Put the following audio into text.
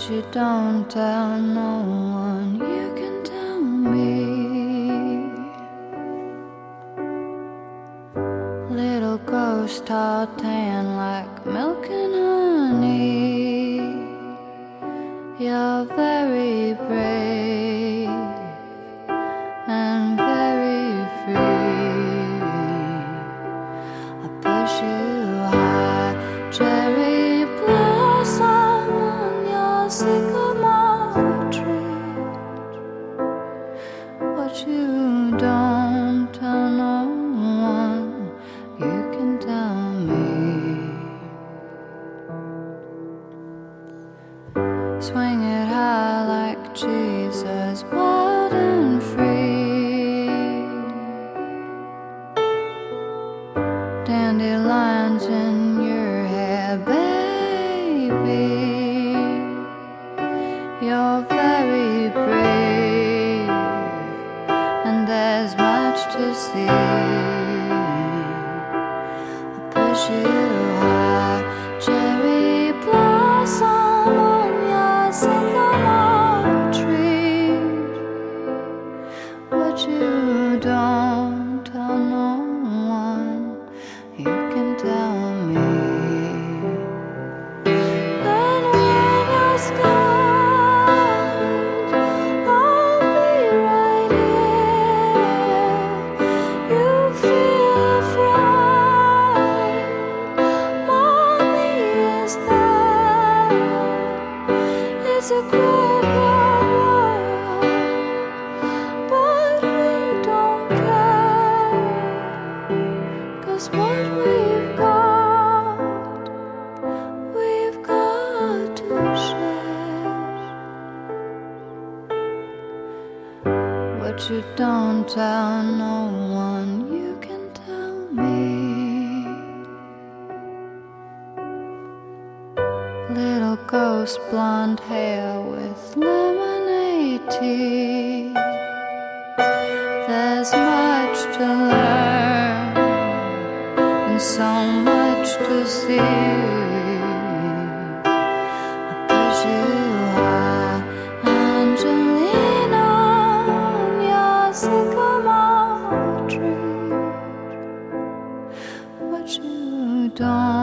What you don't tell no one, you can tell me. Little ghost all tan like milk and honey. You're very brave and very free. I push you high, you don't tell no one, you can tell me. Swing it high like Jesus, wild and free. Dandelions in your hair, baby. See. I push you But you don't tell no one, you Little ghost blonde hair with lemonade tea. There's much to learn and so much to see. I you are Angelina on your sycamore tree, but you don't.